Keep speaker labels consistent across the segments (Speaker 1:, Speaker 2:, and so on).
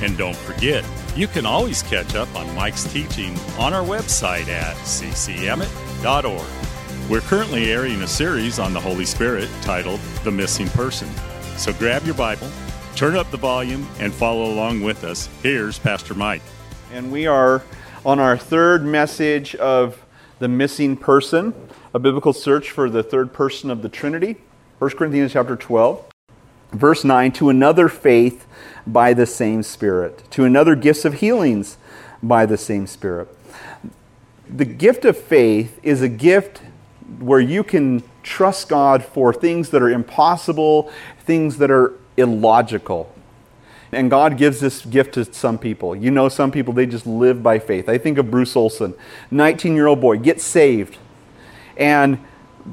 Speaker 1: And don't forget, you can always catch up on Mike's teaching on our website at ccemmett.org. We're currently airing a series on the Holy Spirit titled The Missing Person. So grab your Bible, turn up the volume, and follow along with us. Here's Pastor Mike.
Speaker 2: And we are on our third message of the missing person, a biblical search for the third person of the Trinity. 1 Corinthians chapter 12, verse 9, to another faith by the same Spirit, to another gifts of healings by the same Spirit. The gift of faith is a gift where you can trust God for things that are impossible, things that are illogical. And God gives this gift to some people. You know, some people, they just live by faith. I think of Bruce Olson, 19 year old boy, gets saved, and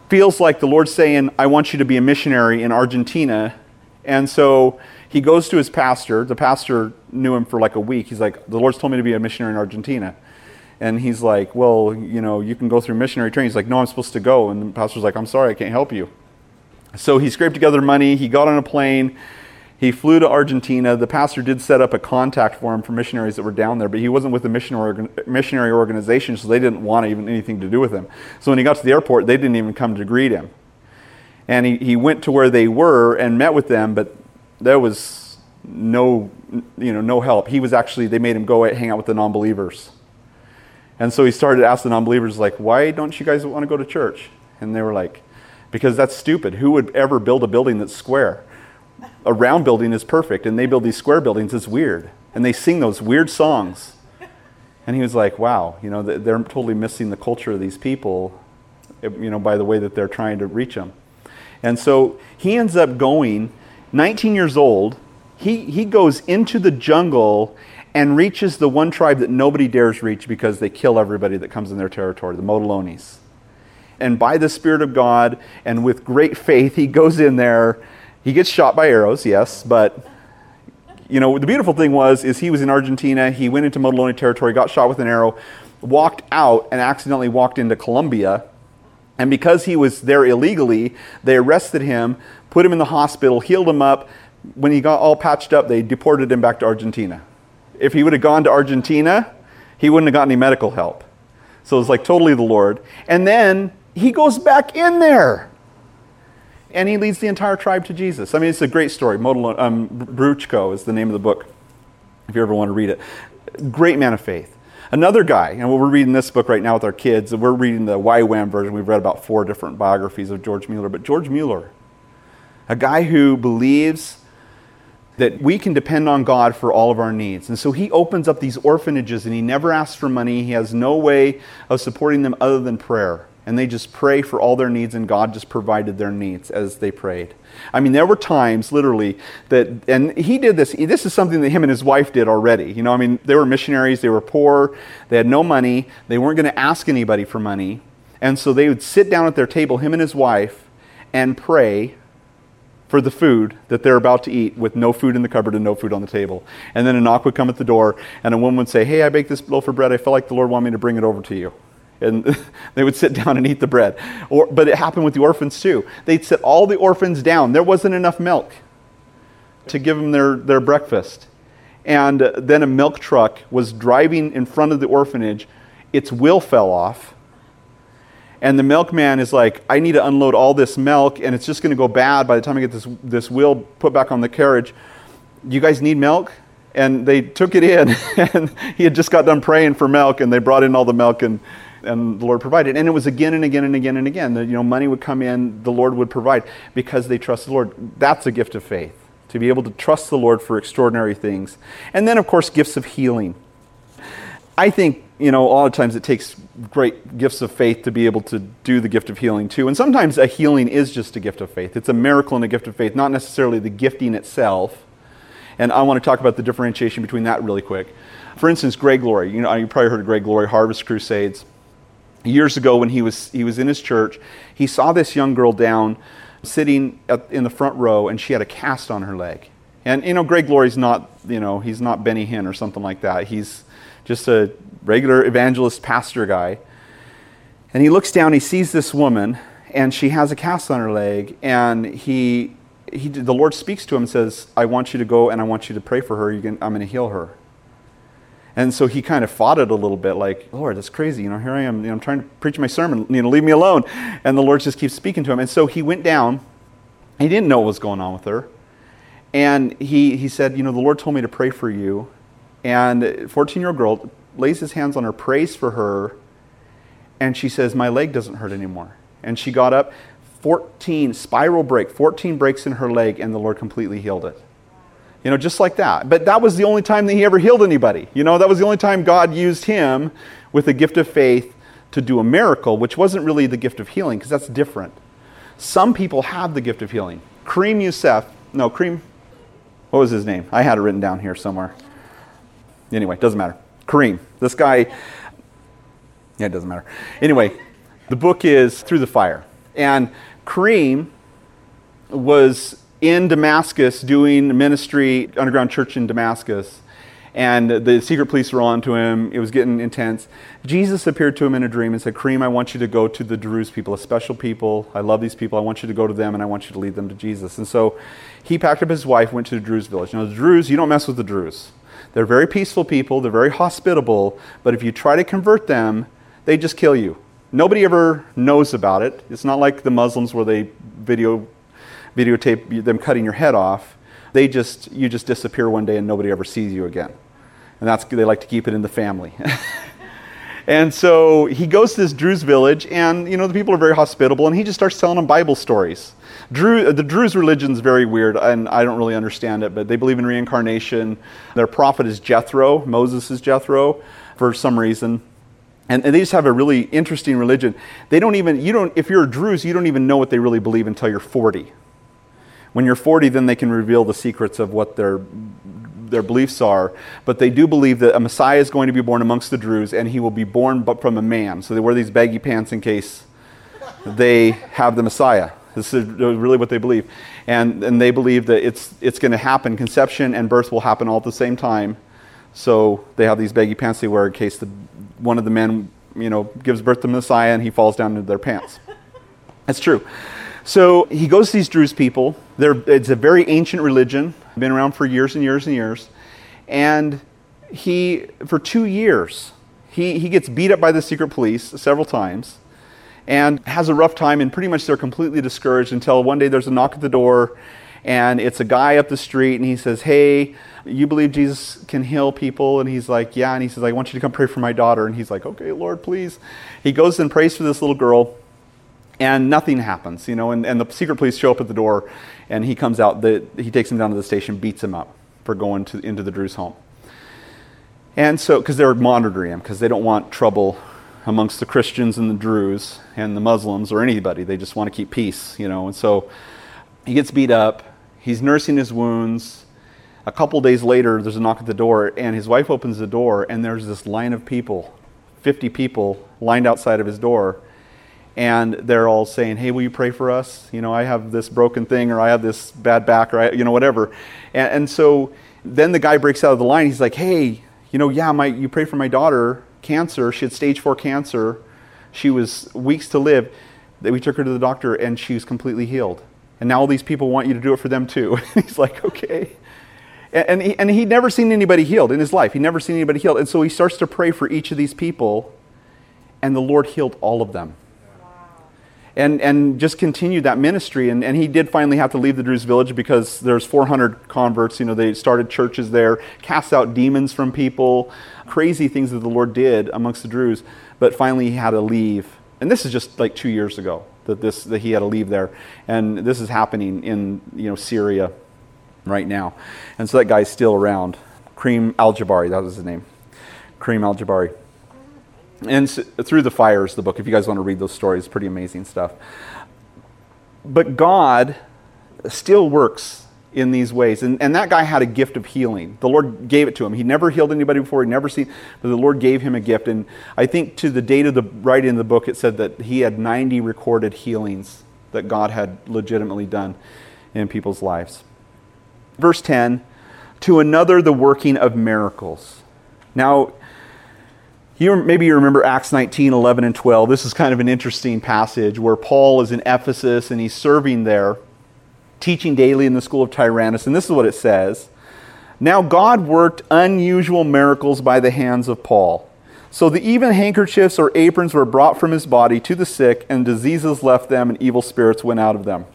Speaker 2: feels like the Lord's saying, I want you to be a missionary in Argentina. And so he goes to his pastor. The pastor knew him for like a week. He's like, The Lord's told me to be a missionary in Argentina. And he's like, Well, you know, you can go through missionary training. He's like, No, I'm supposed to go. And the pastor's like, I'm sorry, I can't help you. So he scraped together money. He got on a plane. He flew to Argentina. The pastor did set up a contact for him for missionaries that were down there, but he wasn't with the missionary, missionary organization, so they didn't want even anything to do with him. So when he got to the airport, they didn't even come to greet him. And he, he went to where they were and met with them, but there was no, you know, no help. He was actually, they made him go hang out with the non believers. And so he started to ask the non believers, like, why don't you guys want to go to church? And they were like, because that's stupid. Who would ever build a building that's square? A round building is perfect, and they build these square buildings. It's weird. And they sing those weird songs. And he was like, wow, you know, they're totally missing the culture of these people, eh, you know, by the way that they're trying to reach them. And so he ends up going 19 years old, he, he goes into the jungle and reaches the one tribe that nobody dares reach because they kill everybody that comes in their territory, the Motilones. And by the Spirit of God and with great faith, he goes in there. He gets shot by arrows, yes, but you know, the beautiful thing was is he was in Argentina, he went into Motilone territory, got shot with an arrow, walked out and accidentally walked into Colombia. And because he was there illegally, they arrested him, put him in the hospital, healed him up. When he got all patched up, they deported him back to Argentina. If he would have gone to Argentina, he wouldn't have got any medical help. So it's like totally the Lord. And then he goes back in there. And he leads the entire tribe to Jesus. I mean, it's a great story. Model, um, Bruchko is the name of the book, if you ever want to read it. Great man of faith. Another guy, and we're reading this book right now with our kids, and we're reading the YWAM version. We've read about four different biographies of George Mueller. But George Mueller, a guy who believes that we can depend on God for all of our needs. And so he opens up these orphanages and he never asks for money. He has no way of supporting them other than prayer. And they just pray for all their needs, and God just provided their needs as they prayed. I mean, there were times, literally, that, and he did this. This is something that him and his wife did already. You know, I mean, they were missionaries, they were poor, they had no money, they weren't going to ask anybody for money. And so they would sit down at their table, him and his wife, and pray for the food that they're about to eat with no food in the cupboard and no food on the table. And then a knock would come at the door, and a woman would say, Hey, I baked this loaf of bread. I felt like the Lord wanted me to bring it over to you. And they would sit down and eat the bread. Or, but it happened with the orphans too. They'd sit all the orphans down. There wasn't enough milk to give them their, their breakfast. And then a milk truck was driving in front of the orphanage. Its wheel fell off and the milkman is like, I need to unload all this milk, and it's just going to go bad by the time I get this, this wheel put back on the carriage. You guys need milk? And they took it in, and he had just got done praying for milk, and they brought in all the milk, and, and the Lord provided. And it was again and again and again and again. that you know, money would come in, the Lord would provide because they trust the Lord. That's a gift of faith, to be able to trust the Lord for extraordinary things. And then, of course, gifts of healing. I think you know, a lot of times it takes great gifts of faith to be able to do the gift of healing too. And sometimes a healing is just a gift of faith. It's a miracle and a gift of faith, not necessarily the gifting itself. And I want to talk about the differentiation between that really quick. For instance, Greg Laurie. You know, you probably heard of Greg Laurie, Harvest Crusades. Years ago when he was, he was in his church, he saw this young girl down sitting in the front row, and she had a cast on her leg. And, you know, Greg Laurie's not, you know, he's not Benny Hinn or something like that. He's just a regular evangelist pastor guy. And he looks down, he sees this woman, and she has a cast on her leg, and he, he the Lord speaks to him and says, I want you to go and I want you to pray for her. Can, I'm going to heal her. And so he kind of fought it a little bit, like, Lord, that's crazy. You know, here I am. You know, I'm trying to preach my sermon. You know, leave me alone. And the Lord just keeps speaking to him. And so he went down. He didn't know what was going on with her. And he, he said, You know, the Lord told me to pray for you. And 14 year old girl lays his hands on her, prays for her. And she says, My leg doesn't hurt anymore. And she got up, 14, spiral break, 14 breaks in her leg, and the Lord completely healed it. You know, just like that. But that was the only time that he ever healed anybody. You know, that was the only time God used him with the gift of faith to do a miracle, which wasn't really the gift of healing, because that's different. Some people have the gift of healing. Kareem Youssef, no, Kareem, what was his name? I had it written down here somewhere. Anyway, doesn't matter. Kareem, this guy, yeah, it doesn't matter. Anyway, the book is Through the Fire. And Kareem was in Damascus doing ministry, underground church in Damascus, and the secret police were on to him. It was getting intense. Jesus appeared to him in a dream and said, Kareem, I want you to go to the Druze people, a special people. I love these people. I want you to go to them and I want you to lead them to Jesus. And so he packed up his wife, went to the Druze village. Now, the Druze, you don't mess with the Druze. They're very peaceful people, they're very hospitable, but if you try to convert them, they just kill you. Nobody ever knows about it. It's not like the Muslims where they video videotape them cutting your head off, they just you just disappear one day and nobody ever sees you again. And that's they like to keep it in the family. and so he goes to this Druze village, and you know the people are very hospitable, and he just starts telling them Bible stories. Drew, the Druze religion is very weird, and I don't really understand it, but they believe in reincarnation. Their prophet is Jethro, Moses is Jethro, for some reason. And, and, they just have a really interesting religion. They don't even, you don't, if you're a Druze, you don't even know what they really believe until you're 40. When you're 40, then they can reveal the secrets of what their, their beliefs are. But they do believe that a Messiah is going to be born amongst the Druze, and he will be born but from a man. So they wear these baggy pants in case they have the Messiah. This is really what they believe. And, and they believe that it's, it's going to happen. Conception and birth will happen all at the same time. So they have these baggy pants they wear in case the, one of the men you know, gives birth to the Messiah and he falls down into their pants. That's true. So he goes to these Druze people. They're, it's a very ancient religion, been around for years and years and years. And he, for two years, he, he gets beat up by the secret police several times and has a rough time, and pretty much they're completely discouraged until one day there's a knock at the door, and it's a guy up the street, and he says, Hey, you believe Jesus can heal people? And he's like, Yeah. And he says, I want you to come pray for my daughter. And he's like, Okay, Lord, please. He goes and prays for this little girl and nothing happens, you know, and, and the secret police show up at the door, and he comes out, the, he takes him down to the station, beats him up for going to, into the Druze home. And so, because they're monitoring him, because they don't want trouble amongst the Christians and the Druze and the Muslims or anybody. They just want to keep peace, you know. And so he gets beat up. He's nursing his wounds. A couple days later, there's a knock at the door, and his wife opens the door, and there's this line of people, 50 people lined outside of his door and they're all saying, "Hey, will you pray for us? You know, I have this broken thing, or I have this bad back, or I, you know, whatever." And, and, so then the guy breaks out of the line. He's like, "Hey, you know, yeah, my you pray for my daughter, cancer. She had stage four cancer. She was weeks to live. We took her to the doctor, and she was completely healed. And now all these people want you to do it for them too." he's like, "Okay." And, he, and he'd never seen anybody healed in his life. He'd never seen anybody healed. And so he starts to pray for each of these people, and the Lord healed all of them and, and just continued that ministry. And, and he did finally have to leave the Druze village because there's 400 converts. You know, they started churches there, cast out demons from people, crazy things that the Lord did amongst the Druze. But finally, he had to leave. And this is just like two years ago that, this, that he had to leave there. And this is happening in you know, Syria right now. And so that guy's still around. Kareem Al Jabari, that was his name. Kareem Al Jabari and through the fires the book if you guys want to read those stories pretty amazing stuff but god still works in these ways. And, and that guy had a gift of healing. The Lord gave it to him. He never healed anybody before, he'd never seen, but the Lord gave him a gift. And I think to the date of the writing of the book, it said that he had 90 recorded healings that God had legitimately done in people's lives. Verse 10 to another, the working of miracles. Now, you, maybe you remember Acts 19, 11, and 12. This is kind of an interesting passage where Paul is in Ephesus and he's serving there teaching daily in the school of Tyrannus. And this is what it says Now God worked unusual miracles by the hands of Paul. So the even handkerchiefs or aprons were brought from his body to the sick, and diseases left them, and evil spirits went out of them.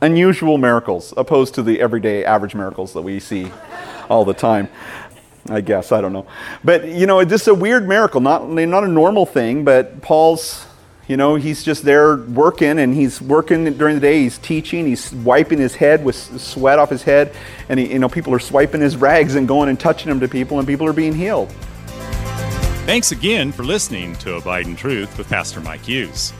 Speaker 2: Unusual miracles, opposed to the everyday average miracles that we see all the time. I guess, I don't know. But, you know, it's just a weird miracle, not, not a normal thing, but Paul's you know, he's just there working and he's working during the day. He's teaching. He's wiping his head with sweat off his head. And, he, you know, people are swiping his rags and going and touching them to people, and people are being healed.
Speaker 1: Thanks again for listening to Abide in Truth with Pastor Mike Hughes.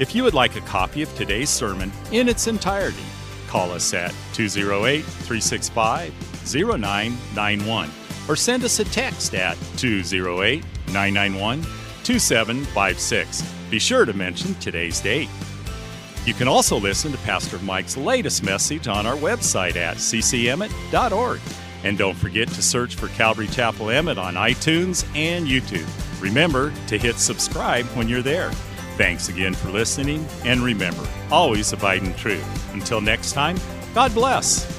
Speaker 1: If you would like a copy of today's sermon in its entirety, call us at 208 365 0991 or send us a text at 208 991 2756. Be sure to mention today's date. You can also listen to Pastor Mike's latest message on our website at ccemmett.org. And don't forget to search for Calvary Chapel Emmett on iTunes and YouTube. Remember to hit subscribe when you're there. Thanks again for listening, and remember, always abide in truth. Until next time, God bless.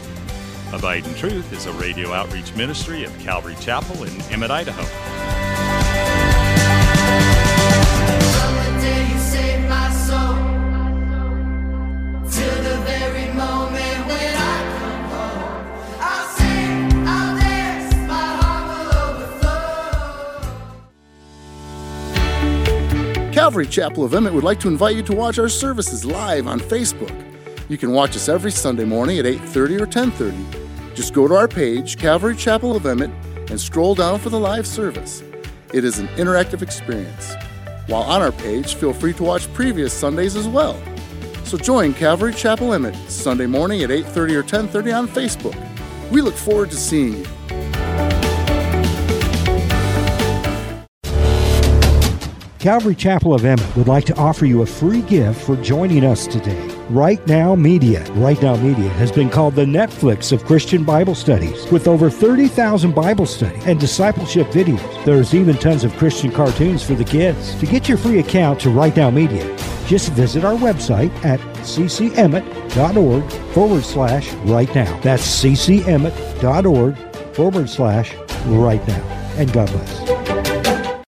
Speaker 1: Abide in Truth is a radio outreach ministry of Calvary Chapel in Emmett, Idaho.
Speaker 3: Calvary Chapel of Emmett would like to invite you to watch our services live on Facebook. You can watch us every Sunday morning at 8:30 or 10:30. Just go to our page, Calvary Chapel of Emmett, and scroll down for the live service. It is an interactive experience. While on our page, feel free to watch previous Sundays as well. So join Calvary Chapel Emmett Sunday morning at 8:30 or 10:30 on Facebook. We look forward to seeing you.
Speaker 4: Calvary Chapel of Emmett would like to offer you a free gift for joining us today. Right Now Media. Right Now Media has been called the Netflix of Christian Bible studies. With over 30,000 Bible study and discipleship videos, there's even tons of Christian cartoons for the kids. To get your free account to Right Now Media, just visit our website at ccemmett.org forward slash right now. That's ccemmett.org forward slash right now. And God bless.